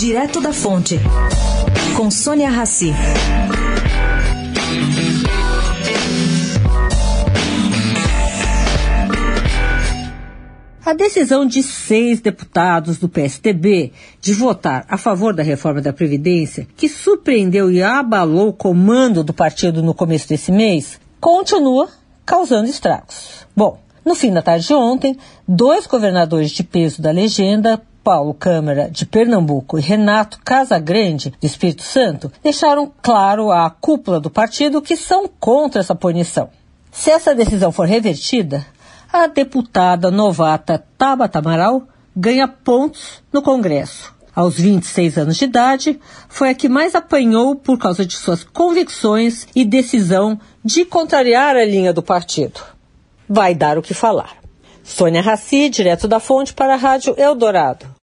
Direto da Fonte, com Sônia Rassi. A decisão de seis deputados do PSDB de votar a favor da reforma da Previdência, que surpreendeu e abalou o comando do partido no começo desse mês, continua causando estragos. Bom, no fim da tarde de ontem, dois governadores de peso da legenda, Paulo Câmara, de Pernambuco, e Renato Casagrande, do Espírito Santo, deixaram claro à cúpula do partido que são contra essa punição. Se essa decisão for revertida, a deputada novata Tabata Amaral ganha pontos no Congresso. Aos 26 anos de idade, foi a que mais apanhou por causa de suas convicções e decisão de contrariar a linha do partido. Vai dar o que falar. Sônia Raci, direto da fonte para a Rádio Eldorado.